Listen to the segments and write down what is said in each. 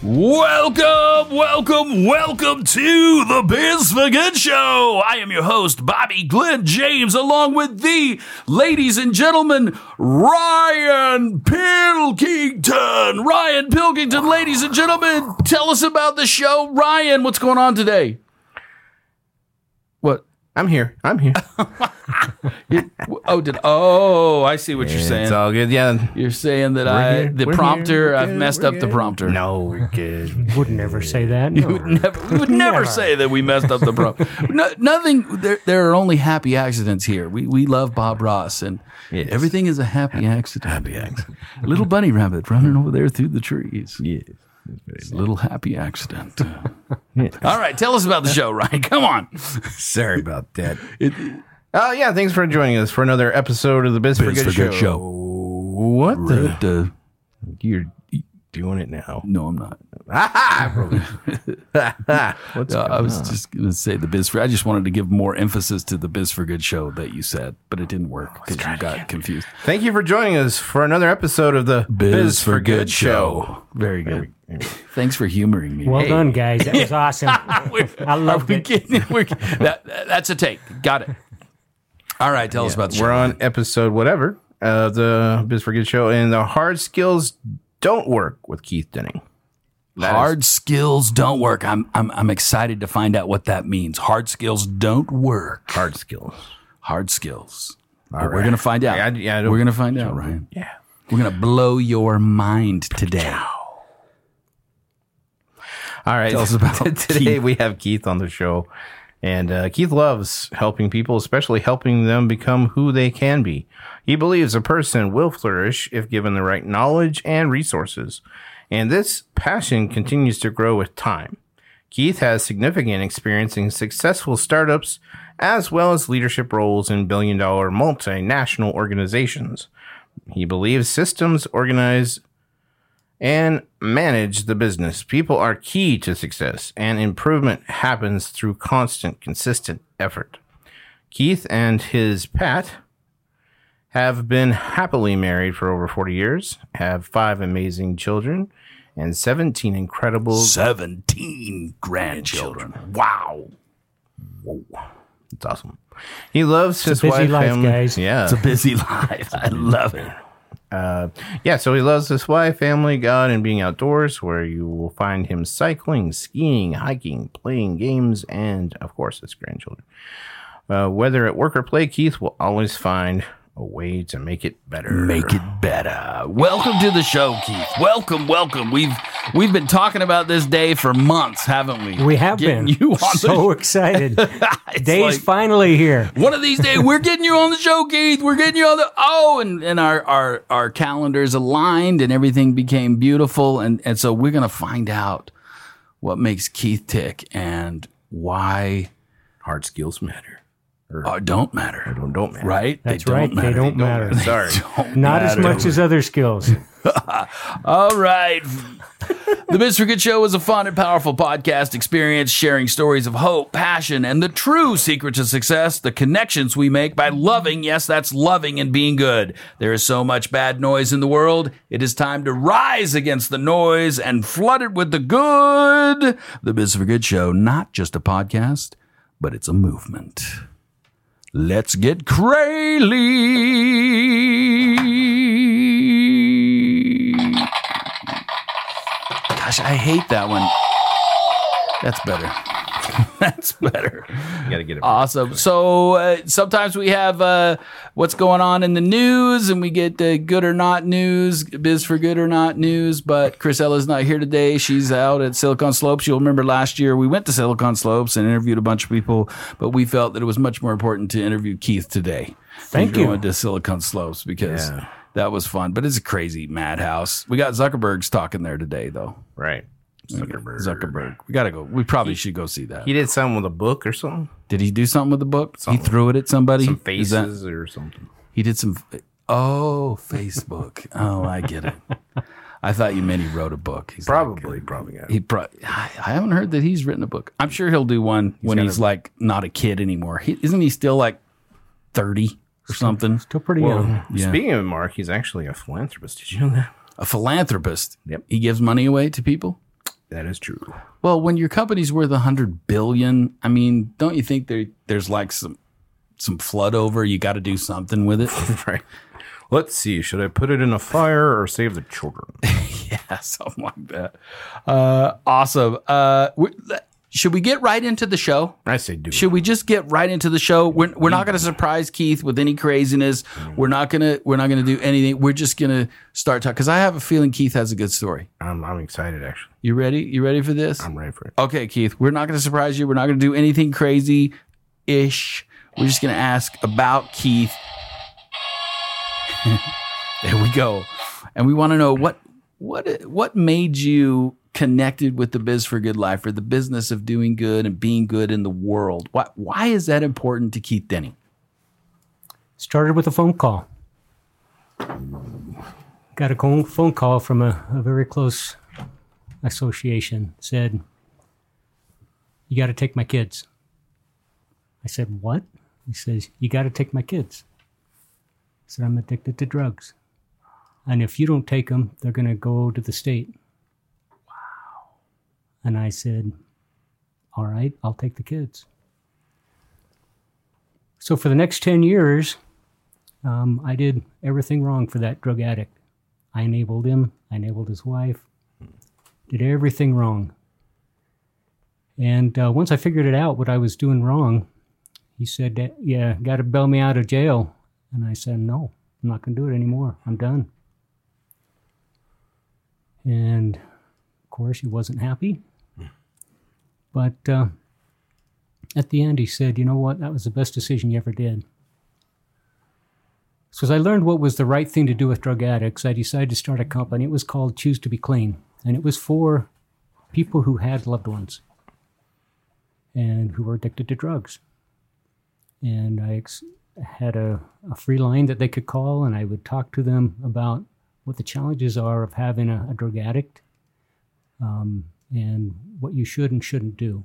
Welcome, welcome, welcome to the Biz Good Show. I am your host, Bobby Glenn James, along with the ladies and gentlemen, Ryan Pilkington. Ryan Pilkington, ladies and gentlemen, tell us about the show. Ryan, what's going on today? What? I'm here. I'm here. You- oh, did oh, I see what you're saying. it's saying. all good. Yeah. You're saying that I here, the we're prompter, here, we're I've good, messed we're up the good. prompter. No, we're good. Would never say that. You would never, we would never, Never. say that we messed up the pro. no, nothing. There, there are only happy accidents here. We we love Bob Ross, and Yes. everything is a happy accident. Happy accident. Little bunny rabbit running over there through the trees. Yes. It's a little happy accident. All right, tell us about the show, Ryan. Come on. Sorry about that. Oh yeah, thanks for joining us for another episode of the Biz, for Good for show. Good Show. What the? Uh, You're doing it now. no, I'm not. What's Uh, I was on? just going to say the biz for. I just wanted to give more emphasis to the biz for good show that you said, but it didn't work because you got confused. Thank you for joining us for another episode of the Biz, for Good show. Very good. Thanks for humoring me. Well Hey, done, guys. That was awesome. I love it. getting- that, that's a take. Got it. All right, tell us about the show. We're on episode whatever of the Biz for Good show, and the hard skills don't work with Keith Denning. That is- Hard skills don't work. I'm, I'm I'm excited to find out what that means. Hard skills don't work. hard skills. Hard skills. But We're right. gonna find out. Yeah, yeah, I don't- We're gonna find out, Ryan. Yeah. We're gonna blow your mind today. All right. Tell us about today. Keith. We have Keith on the show, and uh, Keith loves helping people, especially helping them become who they can be. He believes a person will flourish if given the right knowledge and resources, and this passion continues to grow with time. Keith has significant experience in successful startups as well as leadership roles in billion dollar multinational organizations. He believes systems organize and manage the business. People are key to success, and improvement happens through constant, consistent effort. Keith and his Pat have been happily married for over 40 years, have five amazing children, and 17 incredible. Seventeen grandchildren. Wow. Whoa. That's awesome. He loves his a busy wife, life, family. guys. Yeah. It's a busy life. I love it. Yeah, so he loves his wife, family, God, and being outdoors, where you will find him cycling, skiing, hiking, playing games, and, of course, his grandchildren. Uh, whether at work or play, Keith will always find a way to make it better. Make it better. Welcome to the show, Keith. Welcome, welcome. We've we've been talking about this day for months, haven't we? We have Getting been you on so the excited. Day's like- finally here. One of these days, we're getting you on the show, Keith. We're getting you on the oh, and, and our, our our calendars aligned, and everything became beautiful, and and so we're gonna find out what makes Keith tick and why Hard skills matter. Uh, don't matter, Don't, don't matter. right? That's right. They don't matter. Sorry. Not as much as other skills. All right. the Biz for Good Show is a fun and powerful podcast experience sharing stories of hope, passion, and the true secret to success, the connections we make by loving. Yes, that's loving and being good. There is so much bad noise in the world. It is time to rise against the noise and flood it with the good. The Biz for Good Show, not just a podcast, but it's a movement. Let's get crazy. Gosh, I hate that one. That's better. That's better. You got to get it. Awesome. So uh, sometimes we have uh, what's going on in the news, and we get uh, good or not news, biz for good or not news. But Chris Ella's not here today. She's out at Silicon Slopes. You'll remember last year we went to Silicon Slopes and interviewed a bunch of people, but we felt that it was much more important to interview Keith today. Thank you. Going to Silicon Slopes because. Yeah. That was fun, but it's a crazy madhouse. We got Zuckerberg's talking there today, though. Right. Zuckerberg. Zuckerberg. We gotta go. We probably should go see that. He did something with a book or something. Did he do something with the book? Something. He threw it at somebody. Some Is that- faces or something. he did some. Oh, Facebook. oh, I get it. I thought you meant he wrote a book. He's like, Probably, uh, probably got he pro- I haven't heard that he's written a book. I'm sure he'll do one when he's a- like not a kid anymore. He, isn't he still like 30 or something? Still pretty Well, young. Yeah. speaking of Mark, he's actually a philanthropist. Did you know that? A philanthropist. Yep. He gives money away to people. That is true. Well, when your company's worth a hundred billion, I mean, don't you think there there's like some some flood over? You got to do something with it. right. Let's see. Should I put it in a fire or save the children? yeah, something like that. Uh, awesome. Uh, we, should we get right into the show? I say do. Should we just get right into the show? We're, we're not going to surprise Keith with any craziness. Mm. We're not gonna we're not gonna do anything. We're just gonna start talking because I have a feeling Keith has a good story. I'm, I'm excited, actually. You ready? You ready for this? I'm ready for it. Okay, Keith. We're not going to surprise you. We're not going to do anything crazy ish. We're just going to ask about Keith. there we go. And we want to know what what what made you connected with the biz for good life or the business of doing good and being good in the world. Why why is that important to Keith Denny? Started with a phone call. Got a phone call from a, a very close association. Said, "You got to take my kids." I said, "What?" He says, "You got to take my kids." I said, "I'm addicted to drugs, and if you don't take them, they're going to go to the state." And I said, "All right, I'll take the kids." So for the next 10 years, um, I did everything wrong for that drug addict. I enabled him, I enabled his wife, did everything wrong. And uh, once I figured it out, what I was doing wrong, he said, Yeah, got to bail me out of jail. And I said, No, I'm not going to do it anymore. I'm done. And of course, he wasn't happy. But uh, at the end, he said, You know what? That was the best decision you ever did. So, as I learned what was the right thing to do with drug addicts, I decided to start a company. It was called Choose to Be Clean, and it was for people who had loved ones and who were addicted to drugs. And I ex- had a, a free line that they could call, and I would talk to them about what the challenges are of having a, a drug addict um, and what you should and shouldn't do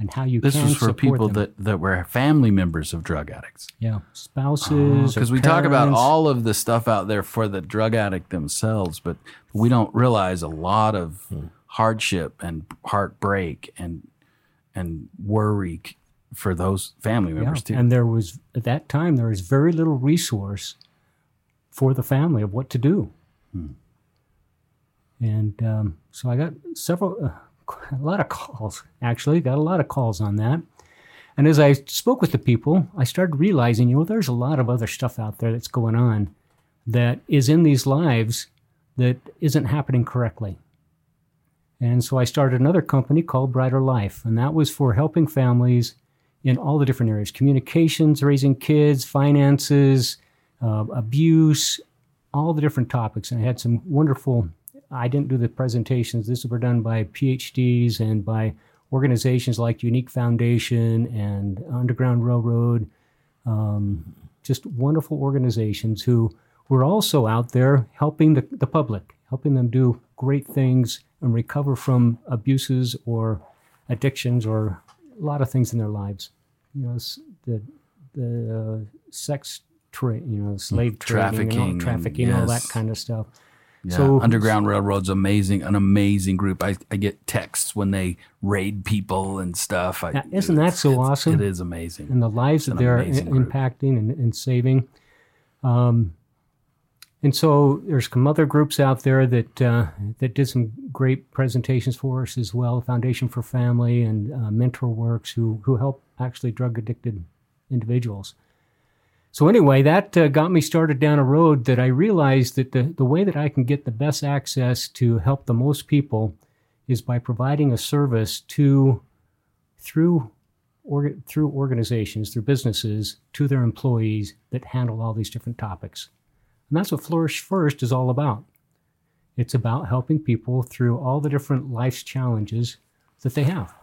and how you This can was for support people them. that, that were family members of drug addicts. yeah spouses Because or we talk about all of the stuff out there for the drug addict themselves, but we don't realize a lot of hardship and heartbreak and and worry for those family Yeah, members too. And there was at that time there was very little resource for the family of what to do. Hmm. And um, so I got several, uh, a lot of calls actually. Got a lot of calls on that. And as I spoke with the people, I started realizing, you know, there's a lot of other stuff out there that's going on that is in these lives that isn't happening correctly. And so I started another company called Brighter Life, and that was for helping families in all the different areas communications, raising kids, finances, uh, abuse, all the different topics. And I had some wonderful, I didn't do the presentations, these were done by PhDs and by organizations like Unique Foundation and Underground Railroad, um, just wonderful organizations who were also out there helping the, the public, helping them do great things and recover from abuses or addictions or a lot of things in their lives. You know, the the uh, sex trade, you know, slave Mm, Trafficking and and- all, trafficking, all that kind of stuff. Yeah, so- Underground Railroad's amazing, an amazing group. I, I get texts when they raid people and stuff. I, isn't that so awesome? It is amazing. and the lives that they're impacting and, and saving. Um, and so there's some other groups out there that uh, that did some great presentations for us as well. Foundation for Family and uh, Mentor Works, who who help actually drug addicted individuals. So anyway, that uh, got me started down a road that I realized that the, the way that I can get the best access to help the most people is by providing a service to through or, through organizations, through businesses, to their employees that handle all these different topics. And that's what Flourish First is all about. It's about helping people through all the different life's challenges that they have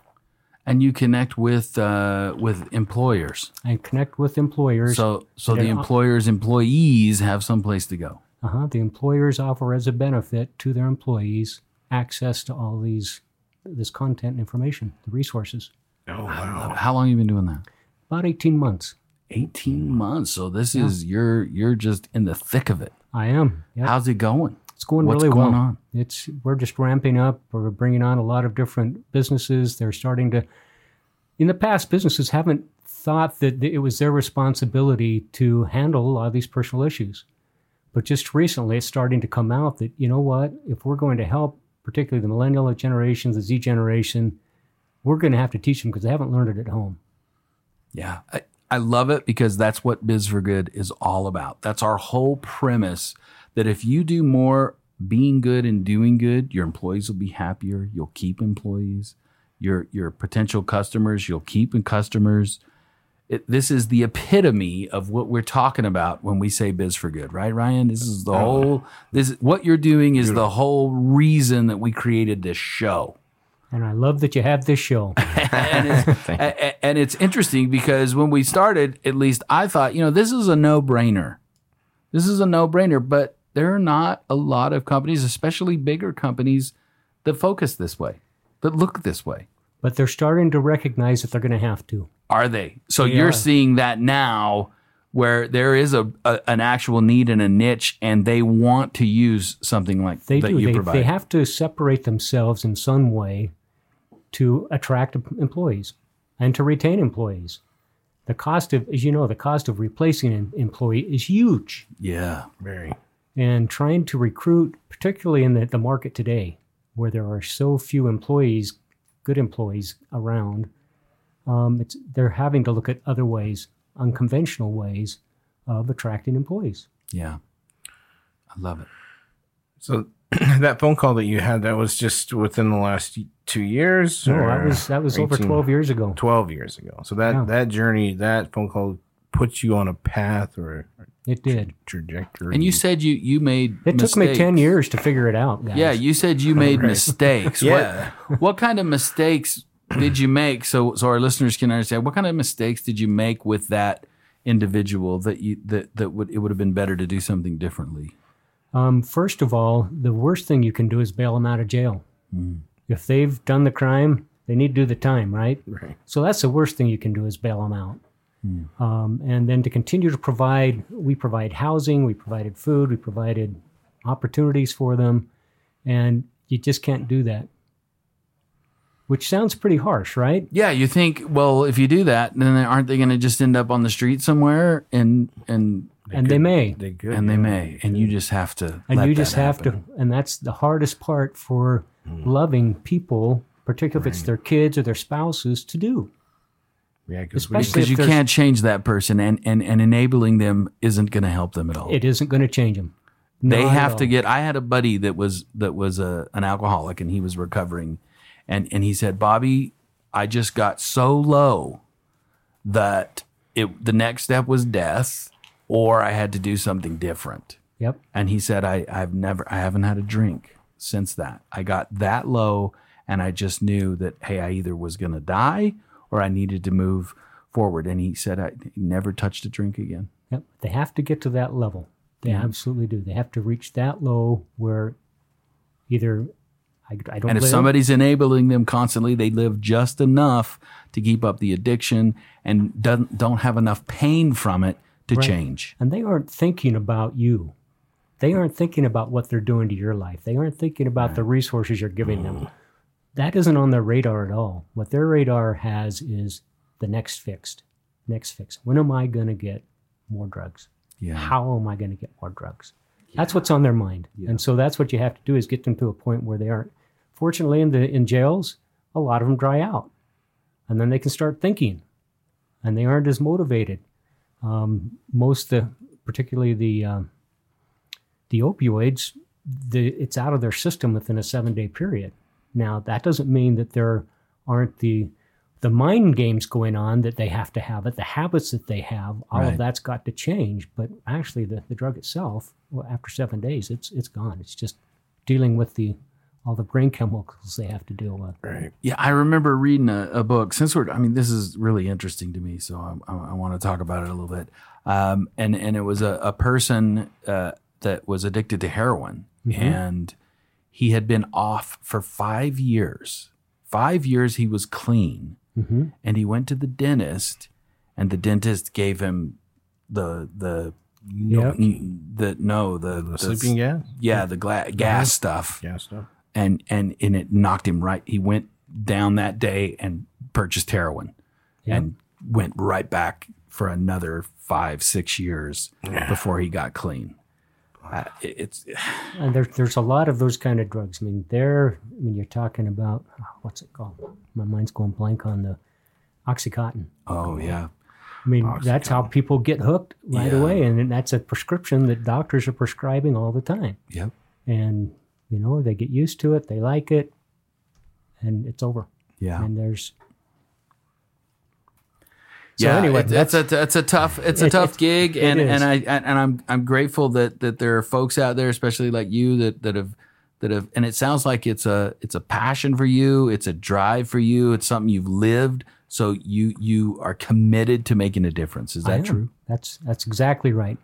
And you connect with uh, with employers. and connect with employers. So so the employers' employees have some place to go. Uh-huh. The employers offer as a benefit to their employees access to all these this content and information, the resources. Oh wow. How long have you been doing that? About 18 months. 18 months. So this is you're you're just in the thick of it. I am. Yeah. How's it going? It's going What's really going well. on? It's we're just ramping up. We're bringing on a lot of different businesses. They're starting to. In the past, businesses haven't thought that it was their responsibility to handle a lot of these personal issues, but just recently, it's starting to come out that you know what, if we're going to help, particularly the millennial generation, the Z generation, we're going to have to teach them because they haven't learned it at home. Yeah. I, I love it because that's what Biz for Good is all about. That's our whole premise that if you do more being good and doing good, your employees will be happier. You'll keep employees. Your your potential customers, you'll keep in customers. It, this is the epitome of what we're talking about when we say biz for good, right, Ryan? This is the whole. This what you're doing is the whole reason that we created this show. And I love that you have this show. and, it's, a- a- and it's interesting because when we started, at least I thought, you know, this is a no brainer. This is a no brainer, but there are not a lot of companies, especially bigger companies, that focus this way, that look this way. but they're starting to recognize that they're going to have to. Are they? So They you're seeing that now where there is a, a an actual need and a niche and they want to use something like They that do. you They, provide. they have to separate themselves in some way to attract employees and to retain employees. The cost of, as you know, the cost of replacing an employee is huge. yeah. Very. And trying to recruit, particularly in the, the market today, where there are so few employees, good employees around, um, it's, they're having to look at other ways, unconventional ways of attracting employees. Yeah. I love it. So that phone call that you had, that was just within the last two years? No, that was that was over 12 years ago. 12 years ago. So that, Yeah. that journey, that phone call puts you on a path or It did. trajectory. And you said you you made It took me 10 mistakes. years to figure it out, guys. Yeah, you said you made mistakes. Yeah. What, what kind of mistakes did you make so so our listeners can understand? What kind of mistakes did you make with that individual that you that that would it would have been better to do something differently? Um, first of all, the worst thing you can do is bail them out of jail. If they've done the crime, they need to do the time, right? Right. So that's the worst thing you can do is bail them out. Um, and then to continue to provide, we provide housing, we provided food, we provided opportunities for them, and you just can't do that. Which sounds pretty harsh, right? Yeah, you think well if you do that, then aren't they going to just end up on the street somewhere and and and they may. They good. and they yeah. may and you just have to and let you that just have happen. to and that's the hardest part for loving people particularly if it's their kids or their spouses to do Yeah, because especially because you can't change that person and and and enabling them isn't going to help them at all. it isn't going to change them they have to get i had a buddy that was that was a, an alcoholic and he was recovering and and he said bobby i just got so low that it the next step was death or i had to do something different. Yep. And he said i i've never i haven't had a drink since that. I got that low and i just knew that hey i either was going to die or i needed to move forward. And he said i never touched a drink again. Yep. They have to get to that level. They absolutely do. They have to reach that low where either i, I don't And if live, somebody's enabling them constantly, they live just enough to keep up the addiction and don't, don't have enough pain from it to change. and they aren't thinking about you. They aren't thinking about what they're doing to your life. They aren't thinking about the resources you're giving them that isn't on their radar at all. What their radar has is the next fixed next fix. When am i going to get more drugs? Yeah. how am i going to get more drugs? That's what's on their mind. And so that's what you have to do is get them to a point where they aren't fortunately in the in jails a lot of them dry out. And then they can start thinking. And they aren't as motivated. Um, most the particularly the um, the opioids the it's out of their system within a seven day period now that doesn't mean that there aren't the the mind games going on that they have to have it the habits that they have all Right. of that's got to change but actually the, the drug itself well, after seven days, it's it's gone. It's just dealing with the all the brain chemicals they have to deal with. Right. Yeah, I remember reading a, a book. Since we're, I mean, this is really interesting to me, so I, I, I want to talk about it a little bit. Um, and and it was a, a person uh, that was addicted to heroin, and he had been off for five years. Five years he was clean, mm-hmm. and he went to the dentist, and the dentist gave him the the Yep. the no the, The sleeping gas? yeah the gla- gas stuff Yeah, stuff. and and and it knocked him right. He went down that day and purchased heroin, and went right back for another five six years before he got clean. It's And there, there's a lot of those kind of drugs. I mean, there. I mean, you're talking about oh, what's it called? My mind's going blank on the OxyContin. oh yeah I mean, that's how people get hooked right Yeah. away, and that's a prescription that doctors are prescribing all the time. yep And you know, they get used to it, they like it, and it's over. yeah. And there's so yeah, anyway, it- it's a it's a tough it's a It- tough it- gig, and and I and I'm I'm grateful that that there are folks out there, especially like you, that that have that have, and it sounds like it's a it's a passion for you, it's a drive for you, it's something you've lived, so you you are committed to making a difference. Is that true? That's that's exactly right,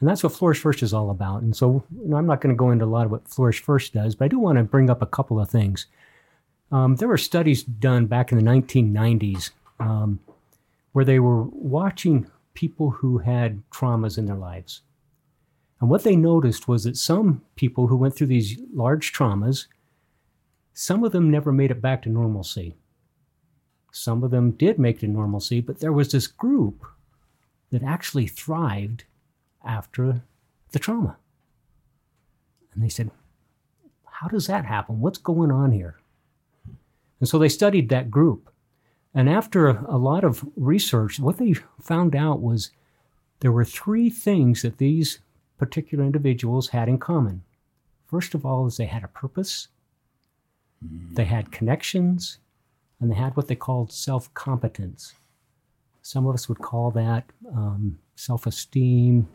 and that's what Flourish First is all about. And so, you know, I'm not going to go into a lot of what Flourish First does, but I do want to bring up a couple of things. Um, there were studies done back in the 1990s um, where they were watching people who had traumas in their lives. And what they noticed was that some people who went through these large traumas, some of them never made it back to normalcy. Some of them did make it to normalcy, but there was this group that actually thrived after the trauma. And they said, How does that happen? What's going on here? And so they studied that group. And after a, lot of research, what they found out was there were three things that these particular individuals had in common. First of all, is they had a purpose, they had connections, and they had what they called self competence. Some of us would call that um, self esteem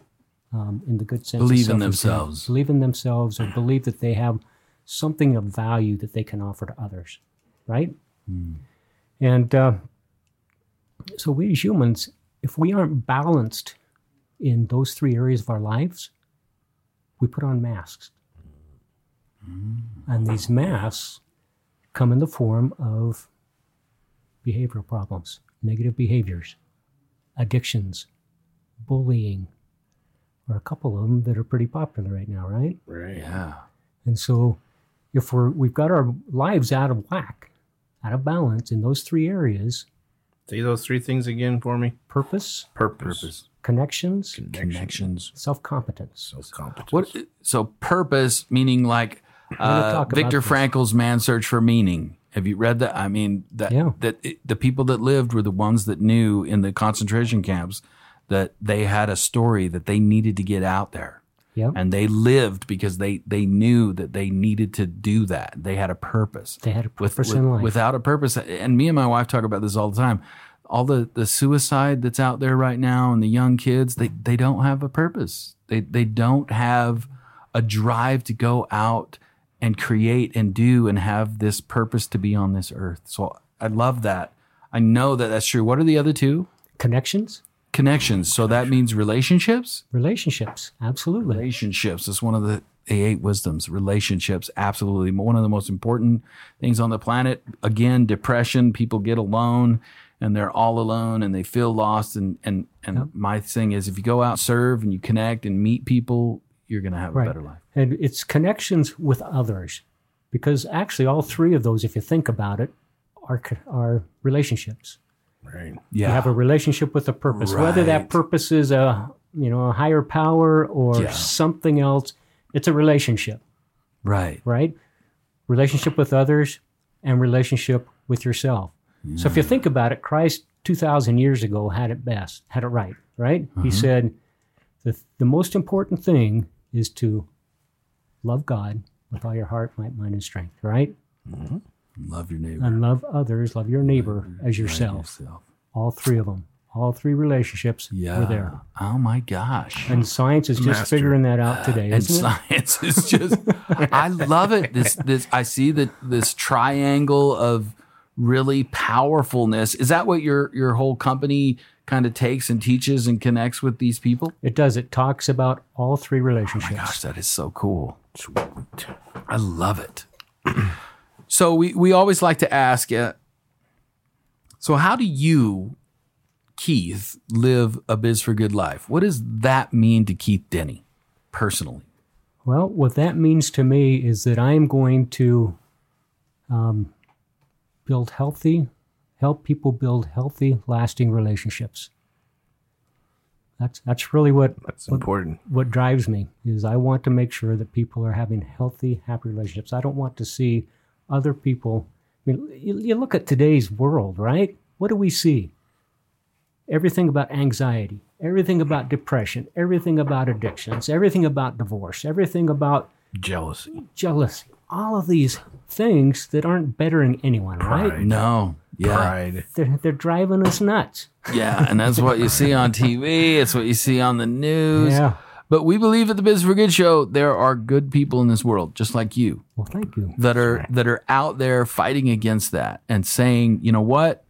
um, in the good sense. of Believe in themselves. Believe in themselves or believe that they have something of value that they can offer to others, right? And uh, so we as humans, if we aren't balanced in those three areas of our lives, we put on masks. And these masks come in the form of behavioral problems, negative behaviors, addictions, bullying, or a couple of them that are pretty popular right now, right? Right. Yeah. And so if we're we've got our lives out of whack, out of balance in those three areas, Say those three things again for me. purpose, Purpose. Purpose, connections, connections. self-competence. Self-competence. What? So purpose meaning like uh, talk about Frankl's Man's Search for Meaning. Have you read that? I mean, that Yeah. that it, the people that lived were the ones that knew in the concentration camps that they had a story that they needed to get out there. Yep. And they lived because they they knew that they needed to do that. They had a purpose. They had a With- purpose with- in life. Without a purpose, and me and my wife talk about this all the time. All the, the suicide that's out there right now, and the young kids, they they don't have a purpose. They they don't have a drive to go out and create and do and have this purpose to be on this earth. So I love that. I know that that's true. What are the other two? Connections, Connections. So that means relationships. relationships, absolutely. Relationships is one of the, the eight wisdoms. Relationships, absolutely. One of the most important things on the planet. Again, depression. People get alone and they're all alone and they feel lost. And, and, and my thing is if you go out, serve and you connect and meet people, you're going to have a better life. And it's connections with others, because actually all three of those, if you think about it, are are relationships. Right. Yeah. You have a relationship with a purpose, whether that purpose is a you know a higher power or Yeah. something else. It's a relationship, right. right? Relationship with others and relationship with yourself. So if you mm. think about it, Christ two thousand years ago had it best, had it right, right? He mm-hmm. said the the most important thing is to love God with all your heart, might, mind, and strength, right? Mm-hmm. Love your neighbor. And love others, love your neighbor as yourself. yourself. All three of them. All three relationships Yeah. were there. Oh my gosh. And science is just Master. figuring that out today, and isn't it? science is just I love it. This this I see that this triangle of really powerfulness. Is that what your your whole company kind of takes and teaches and connects with these people? It does. It talks about all three oh relationships. Gosh, that is so cool. Sweet. I love it. so we we always like to ask uh, so how do you Keith live a biz for good life? What does that mean to Keith Denny personally? Well, what that means to me is that I am going to um, build healthy, help people build healthy, lasting relationships. That's that's really what That's what, important. what drives me is I want to make sure that people are having healthy, happy relationships. I don't want to see other people. I mean, you, you look at today's world, right? What do we see? Everything about anxiety, everything about depression, everything about addictions, everything about divorce, everything about Jealousy. jealousy. All of these things that aren't bettering anyone, right? No. Yeah. Pride. They're, they're driving us nuts. Yeah, and that's what you see on TV. It's what you see on the news. Yeah. But we believe at the Biz for Good show there are good people in this world, just like you, Well, thank you. that are that are out there fighting against that and saying, you know what?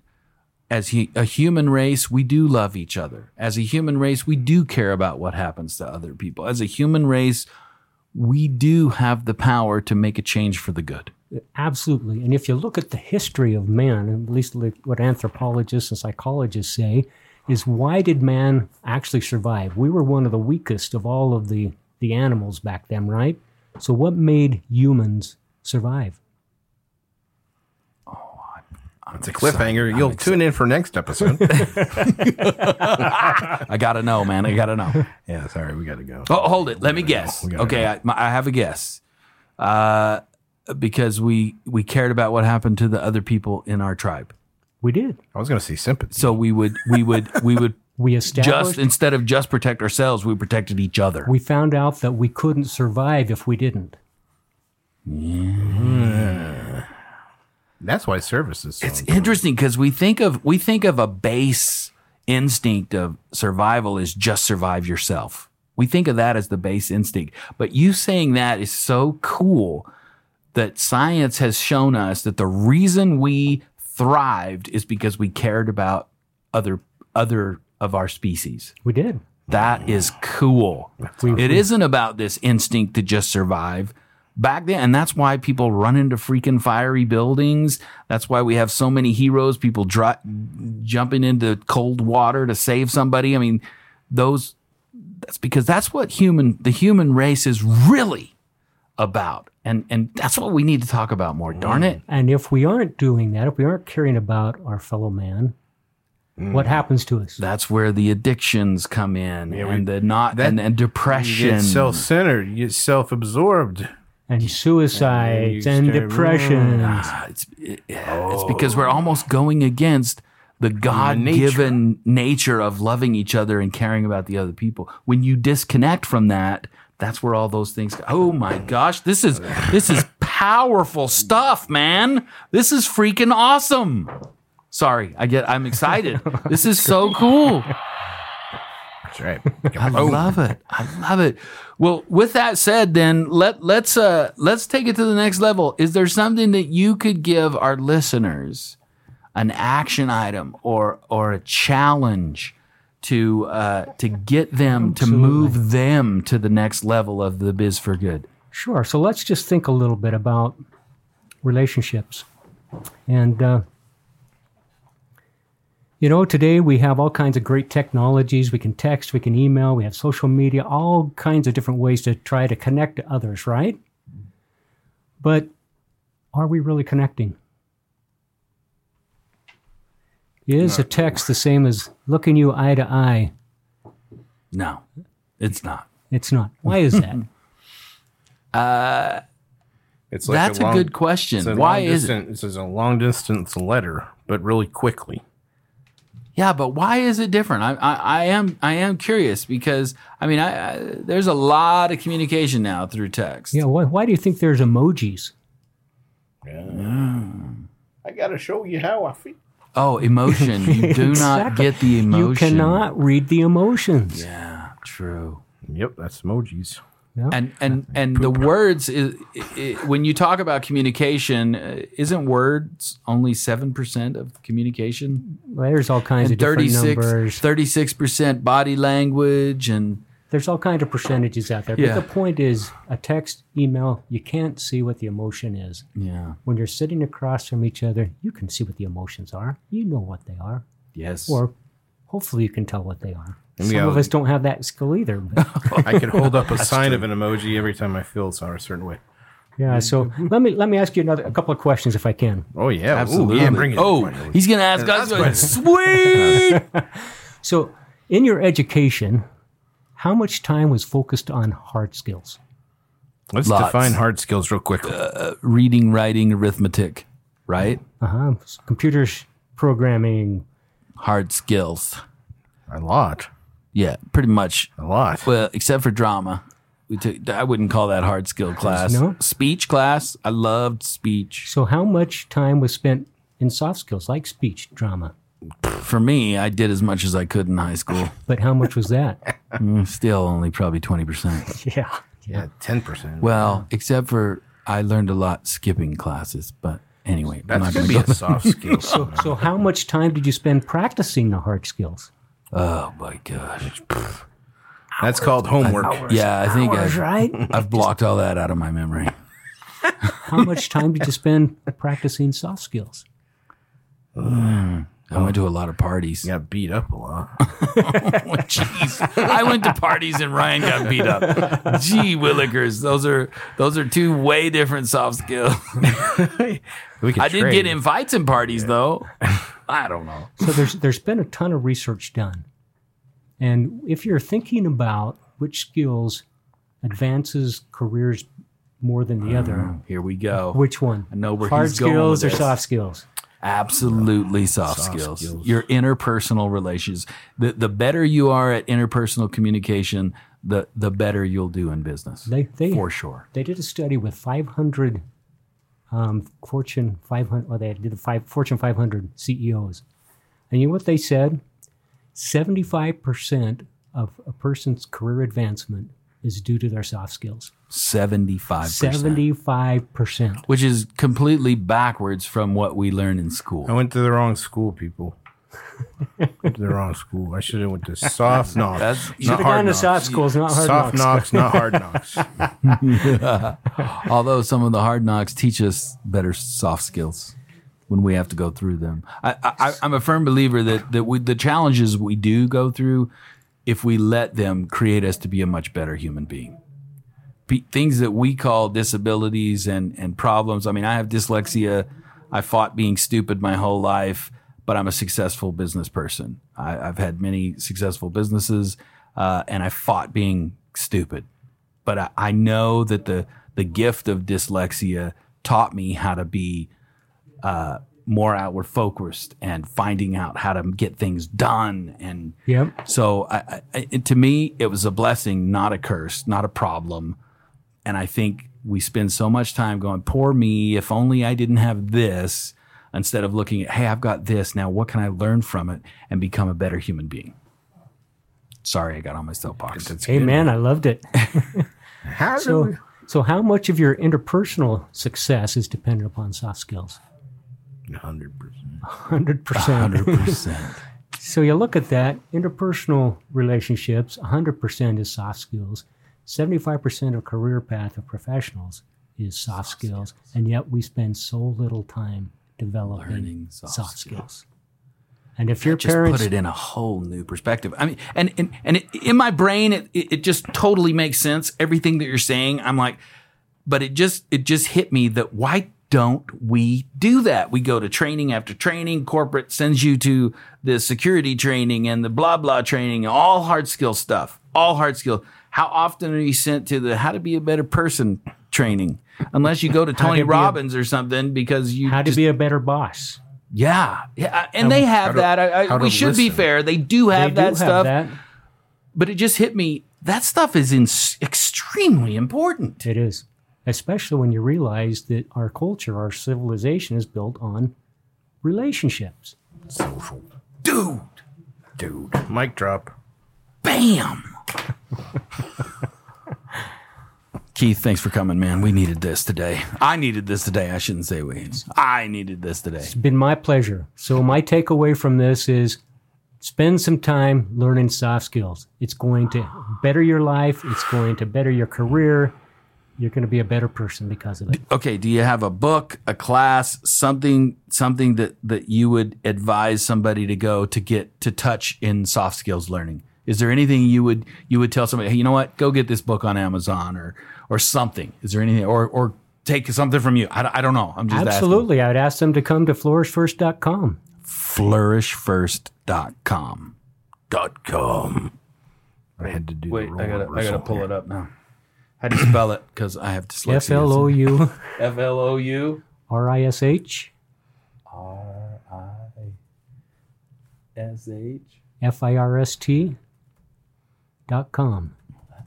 As he, a human race, we do love each other. As a human race, we do care about what happens to other people. As a human race, we do have the power to make a change for the good. Absolutely. And if you look at the history of man, at least what anthropologists and psychologists say, is why did man actually survive? We were one of the weakest of all of the, the animals back then, right? So what made humans survive? It's a cliffhanger. You'll tune in for next episode. I gotta know, man. I gotta know. yeah, sorry, we got to go. Oh, hold it. Let me guess. Okay, I, my, I have a guess. Uh, because we we cared about what happened to the other people in our tribe, We did. I was going to say sympathy. so we would we would we would We established just instead of just protect ourselves, we protected each other. we found out that we couldn't survive if we didn't. That's why service is so It's important. interesting because we think of we think of a base instinct of survival is just survive yourself. We think of that as the base instinct. But you saying that is so cool that science has shown us that the reason we thrived is because we cared about other other of our species. We did. That is cool. It isn't about this instinct to just survive. Back then, and that's why people run into freaking fiery buildings. That's why we have so many heroes, people jumping into cold water to save somebody. I mean, those, that's because that's what human, the human race is really about. And, and that's what we need to talk about more. Darn it. And if we aren't doing that, if we aren't caring about our fellow man, what happens to us? That's where the addictions come in and the not, that- and, and You depression. get self-centered. You get self-absorbed. And suicides you and depression. Ah, it's it- it's because we're almost going against the God-given nature. nature. of loving each other and caring about the other people. When you disconnect from that, that's where all those things. Go. Oh my gosh, this is this is powerful stuff, man. This is freaking awesome. Sorry, I get I'm excited. This is so cool. That's right. I love it. I love it. Well, with that said, then let let's uh let's take it to the next level. Is there something that you could give our listeners, an action item or or a challenge to uh to get them to move them to the next level of the biz for good? Sure. So let's just think a little bit about relationships. And, uh, you know, today we have all kinds of great technologies. We can text, we can email, we have social media, all kinds of different ways to try to connect to others, right? But are we really connecting? Is a text the same as looking you eye to eye? No, it's not. It's not. Why is that? Uh, it's like That's a, long- good question. a Why long is it? distance, This is a long distance letter, but really quickly. Yeah, but why is it different? I, I, I am I am curious because I mean I, I there's a lot of communication now through text. yeah, why, why do you think there's emojis? Yeah. I got to show you how I feel. Oh, emotion. You do not Exactly. get the emotion. You cannot read the emotions. Yeah, true. Yep, that's emojis. And and and the words is, i i when you talk about communication, uh, isn't words only seven percent of communication? Well, there's all kinds of And different 36 numbers. 36 percent body language and There's all kinds of percentages out there. Yeah. But the point is, a text, email, you can't see what the emotion is. yeah, When you're sitting across from each other, you can see what the emotions are. You know what they are. yes. Or hopefully you can tell what they are. And Some yeah, of us don't have that skill either. Oh, I can hold up a sign of an emoji every time I feel so a certain way. yeah, so let me let me ask you another a couple of questions if I can. Oh yeah, Ooh, Absolutely. yeah, bring it. oh, on. he's gonna ask us. That's Sweet. So in your education, how much time was focused on hard skills? Let's Lots. define hard skills real quick. Reading, writing, arithmetic, right? Uh-huh. Computers, programming. Hard skills. a lot, Yeah, pretty much. a lot. Well, except for drama. We took, I wouldn't call that hard skill class. No? Speech class. I loved speech. So how much time was spent in soft skills like speech, drama? For me, I did as much as I could in high school. But how much was that? Mm, still only probably 20%. yeah. yeah, ten percent. Well, except for I learned a lot skipping classes. But anyway, I'm that's not gonna gonna be a soft skill. So, so how much time did you spend practicing the hard skills? Oh my gosh. That's called homework. Yeah, I think Hours, I've, right? I've blocked all that out of my memory. How much time did you spend practicing soft skills? Hmm. I went to oh. a lot of parties. Got beat up a lot. Jeez. I went to parties and Ryan got beat up. Gee willikers. Those are those are two way different soft skills. We could I did trade. get invites fights in parties though. I don't know. So there's there's been a ton of research done, and if you're thinking about which skills advances careers more than the other, mm, Here we go. which one? I know where hard he's going skills with or soft skills? Absolutely soft, Soft skills. skills. Your interpersonal relations. The the better you are at interpersonal communication, the the better you'll do in business. They they for sure. they did a study with 500 um, Fortune 500. Well, they did the five Fortune 500 CEOs, and you know what they said? 75 percent of a person's career advancement is due to their soft skills. 75%. 75 percent. Which is completely backwards from what we learn in school. I went to the wrong school, people. went to the wrong school. I should have went to soft knocks. That's- not Should have hard gone to knocks. soft schools, not hard knocks. soft knocks. knocks, not hard knocks. Although some of the hard knocks teach us better soft skills when we have to go through them. I, I, I'm a firm believer that, that we, the challenges we do go through, if we let them create us to be a much better human being. Things that we call disabilities and, and problems. I mean, I have dyslexia. I fought being stupid my whole life, but I'm a successful business person. I, I've had many successful businesses, uh, and I fought being stupid but I, I know that the the gift of dyslexia taught me how to be uh, more outward focused and finding out how to get things done. And Yep. so, I, I, it, to me, it was a blessing, not a curse, not a problem. And I think we spend so much time going, "Poor me! If only I didn't have this." Instead of looking at, "Hey, I've got this now. What can I learn from it and become a better human being?" Sorry, I got on my soapbox. Hey, man, I loved it. How So, we- so how much of your interpersonal success is dependent upon soft skills? 100%. 100%. Hundred percent. So you look at that, interpersonal relationships, 100% is soft skills. 75% of career path of professionals is soft, skills, and yet we spend so little time developing Learning soft soft, skills. skills. And if your just parents put it in a whole new perspective. I mean, and and, and it, in my brain, it, it it just totally makes sense. Everything that you're saying, I'm like, but it just it just hit me that why don't we do that? We go to training after training. Corporate sends you to the security training and the blah blah training, all hard skill stuff, all hard skill. How often are you sent to the how to be a better person training? Unless you go to Tony to be a- Robbins or something because you how to be a better boss. yeah, yeah, uh, and they have to- that. I, I, we should be fair; they do have they that do stuff. have that. But it just hit me. That stuff is in, extremely important. It is, especially when you realize that our culture, our civilization is built on relationships. Social. Dude, Dude. Mic drop. bam. Keith, thanks for coming, man. We needed this today. I needed this today. I shouldn't say we. I needed this today. It's been my pleasure. So my takeaway from this is spend some time learning soft skills. It's going to better your life. It's going to better your career. You're going to be a better person because of it. Okay, do you have a book, a class, something something that that you would advise somebody to go to get to touch in soft skills learning? Is there anything you would you would tell somebody, "Hey, you know what? Go get this book on Amazon or or something." Is there anything or or take something from you? I, I don't know. I'm just asking. Absolutely. I would ask them to come to flourishfirst.com. flourishfirst.com. Dot com. I had to do Wait, the I gotta I gotta pull here. it up now. How do you spell it? Because I have dyslexia. F L O U F L O U R I S H R I S H. F I R S T dot com.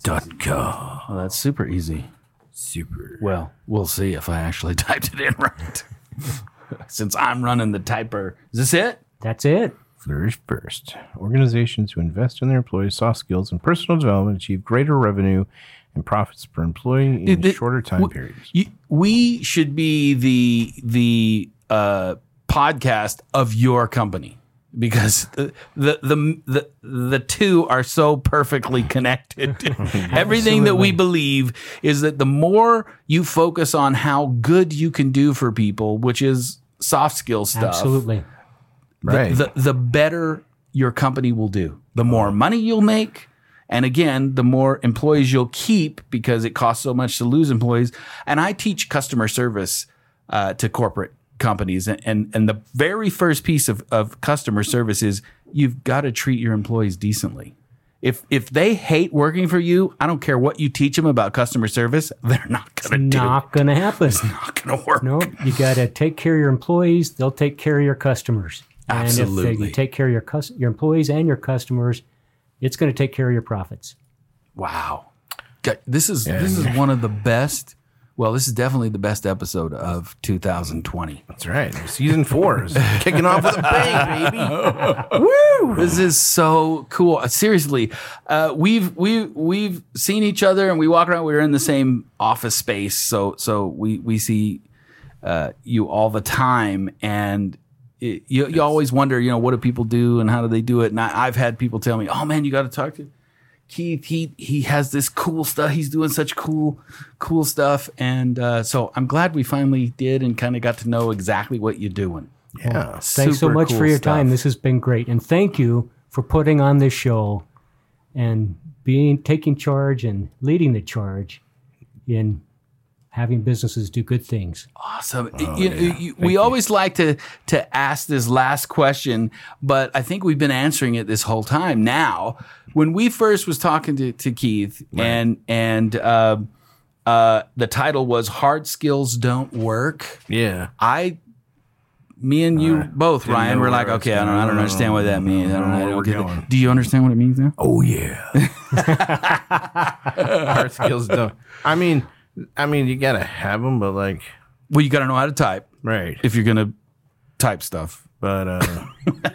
Dot com. Oh, that's super easy. Super. Well, we'll see if I actually typed it in right. Since I'm running the typer. Is this it? That's it. Flourish first. Organizations who invest in their employees' soft skills and personal development achieve greater revenue and profits per employee in It- shorter time w- periods. You, we should be the the uh, podcast of your company because the, the the the the two are so perfectly connected. Everything that we believe is that the more you focus on how good you can do for people, which is soft skill stuff, Absolutely. the, Right. the, the better your company will do. The more money you'll make. And again, the more employees you'll keep because it costs so much to lose employees. And I teach customer service uh, to corporate companies. And, and, and the very first piece of, of customer service is you've got to treat your employees decently. If, if they hate working for you, I don't care what you teach them about customer service, they're not going to do it. Not going to happen. It's not going to work. No, you got to take care of your employees. They'll take care of your customers. And if Absolutely. uh, you take care of your cus- your employees and your customers, it's going to take care of your profits. Wow. God, This is this is one of the best. Well, this is definitely the best episode of 2020. That's right. Season four is kicking off with a bang, baby. Woo! This is so cool. Uh, Seriously, uh, we've we we've seen each other and we walk around. We're in the same office space, so so we we see uh, you all the time, and it, you you always wonder, you know, what do people do and how do they do it? And I, I've had people tell me, "Oh man, you got to talk to." Keith, he he has this cool stuff. He's doing such cool, cool stuff, and uh, so I'm glad we finally did and kind of got to know exactly what you're doing. Yeah. Thanks so much cool for your stuff. time. This has been great, and thank you for putting on this show and being taking charge and leading the charge in having businesses do good things. Awesome. You- you- we always like to to ask this last question, but I think we've been answering it this whole time. Now, when we first was talking to, to Keith, and and uh, uh, the title was "Hard Skills Don't Work," Yeah. I. Me and you both, didn't Ryan, know were where like, okay, I don't, I don't understand what that means. I don't, know I don't we're get it. Do you understand what it means now? Oh yeah. Hard skills don't. I mean, I mean, you gotta have them, but like, Well, you got to know how to type right. if you're gonna type stuff. But uh,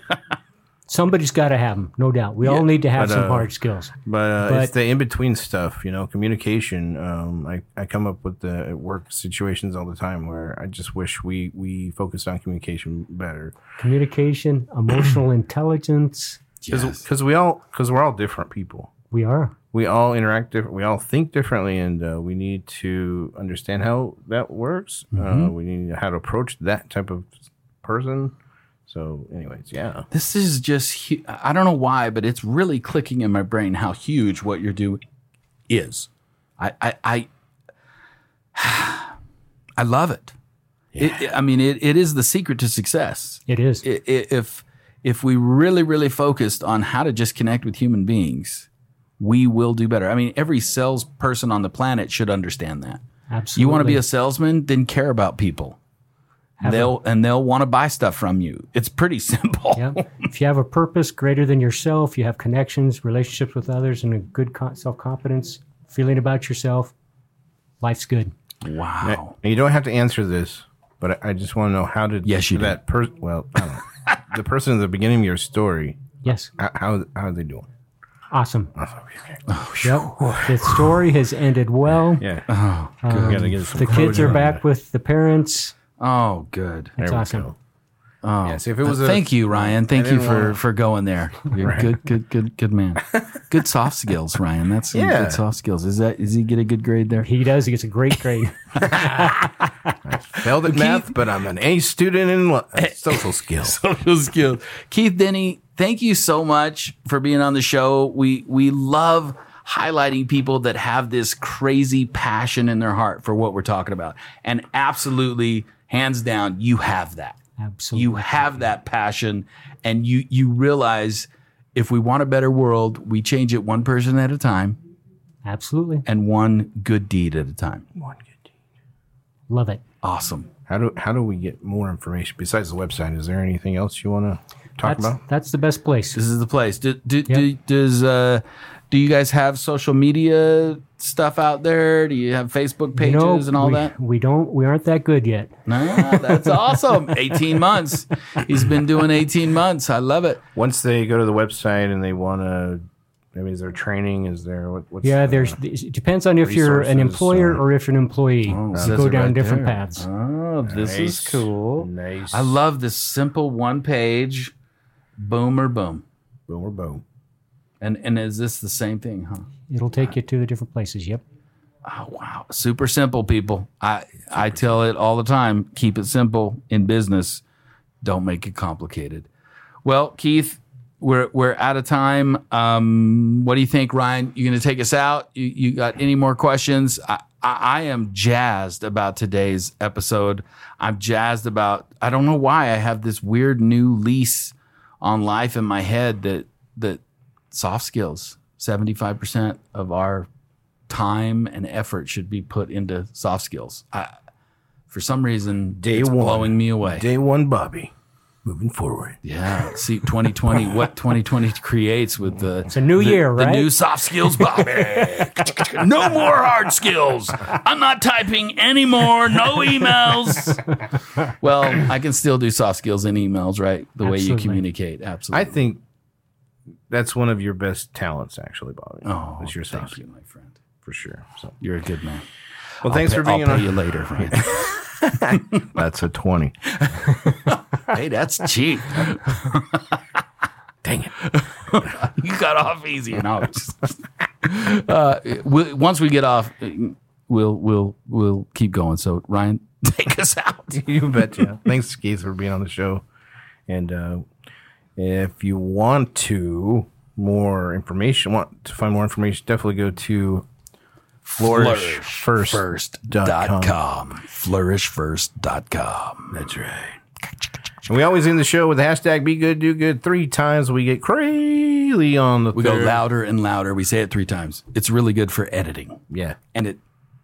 Somebody's got to have them, no doubt. We all need to have but, some uh, hard skills. but, uh, But- it's the in between stuff, you know, communication. Um, I I come up with the work situations all the time where I just wish we we focused on communication better Communication, emotional intelligence. because we all because we're all different people. We are. We all interact different. We all think differently, and uh, we need to understand how that works. Uh, we need to know how to approach that type of person. So, anyways, yeah, This is just, hu- I don't know why, but it's really clicking in my brain how huge what you're doing is. I, I, I, I love it. It- it- I mean, it, it is the secret to success. It is. I- i- If, if we really, really focused on how to just connect with human beings, we will do better. I mean, every salesperson on the planet should understand that. Absolutely. You want to be a salesman, then care about people. they'll and they'll want to buy stuff from you. It's pretty simple. Yeah. if you have a purpose greater than yourself, you have connections, relationships with others, and a good con- self confidence, feeling about yourself, life's good. Wow. and you don't have to answer this, but I, I just want to know how did Yes, you that person? Well, I don't know. the person at the beginning of your story. Yes. How how, how are they doing? Awesome. Oh, Yep. The story has ended well. Yeah. Oh, um, good. We get The kids are back with the parents. Oh, good. That's There we awesome. go. Oh, yeah. See, if it was a, Thank you, Ryan. Thank I you didn't for, wanna- for going there. You're good, good, good, good man. Good soft skills, Ryan. That's some Yeah. good soft skills. Is that? Is he get a good grade there? He does. He gets a great grade. failed at math, but I'm an A student in lo- social skills. social skills. Keith Denny, thank you so much for being on the show. We we love highlighting people that have this crazy passion in their heart for what we're talking about. And absolutely, hands down, you have that. Absolutely. You have that passion and you you realize if we want a better world, we change it one person at a time Absolutely. and one good deed at a time. One good deed. Love it. Awesome. How do how do we get more information besides the website? Is there anything else you want to talk That's, about? that's the best place. This is the place. Do, do, do, does uh, do you guys have social media stuff out there? Do you have Facebook pages You know, and all we, that? We don't. We aren't that good yet. No, that's awesome. 18 months. He's been doing 18 months. I love it. Once they go to the website and they want to, I mean, is there training? Is there what? What's Yeah, the- there's. It depends on if you're an employer uh, or if you're an employee. it You go down right different there. paths. Oh, this is cool. nice. I love this simple one page boom or boom. boom or boom. And and is this the same thing, huh? It'll take you to the different places. Yep. Oh wow, super simple, people. I I tell it all the time. Keep it simple in business. Don't make it complicated. Well, Keith, we're we're out of time. Um, what do you think, Ryan? You going to take us out? You, you got any more questions? I, I, I am jazzed about today's episode. I'm jazzed about. I don't know why I have this weird new lease on life in my head that that soft skills. Seventy five percent of our time and effort should be put into soft skills. I, for some reason, Day it's one. blowing me away. Day one, Bobby. Moving forward. Yeah. See, 2020, what 2020 creates with the. It's a new year, right? The new soft skills, Bobby. no more hard skills. I'm not typing anymore. No emails. well, I can still do soft skills and emails, right? The way you communicate. Absolutely. I think that's one of your best talents, actually, Bobby. Oh, is your thank soft you, my friend. for sure. So, You're a good man. well, thanks I'll for pay, being I'll pay on. you later, Ryan. That's a twenty. hey, that's cheap. Dang it. you got off easy was uh, we, once we get off we'll we'll we'll keep going so ryan take us out you betcha. Thanks, Keith, for being on the show. And uh, if you want to more information, want to find more information, definitely go to flourishfirst.com. com flourishfirst.com That's right. And we always end the show with the hashtag be good, do good three times. We get crazy on the we go louder and louder we say it three times it's really good for editing Yeah. and it,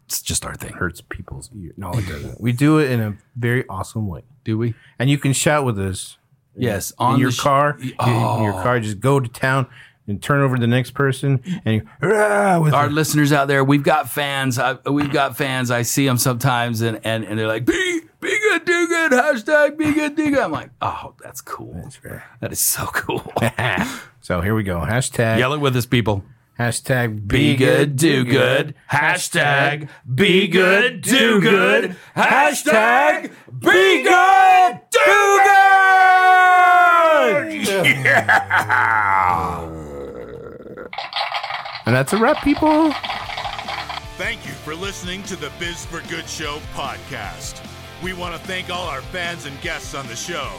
it's just our thing Hurts people's ears. No, it doesn't. we do it in a very awesome way. do we And you can shout with us yes on your sh- car. In your car, oh. just go to town and turn over to the next person and with our listeners out there, we've got fans. I, we've got fans. I see them sometimes, and, and, and they're like, "Be be good, do good." Hashtag be good, do good. I'm like, oh, that's cool. That's. That is so cool. So here we go. Hashtag Yell it with us, people. Hashtag Be good, do good. Hashtag be good, do good. Hashtag be good, do good. Yeah. And that's a wrap, people. Thank you for listening to the Biz for Good Show podcast. We want to thank all our fans and guests on the show.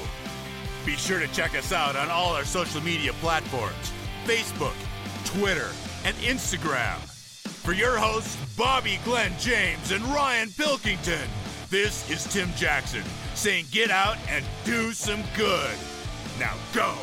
Be sure to check us out on all our social media platforms Facebook, Twitter, and Instagram. For your hosts, Bobby Glenn James and Ryan Pilkington, this is Tim Jackson saying get out and do some good. Now go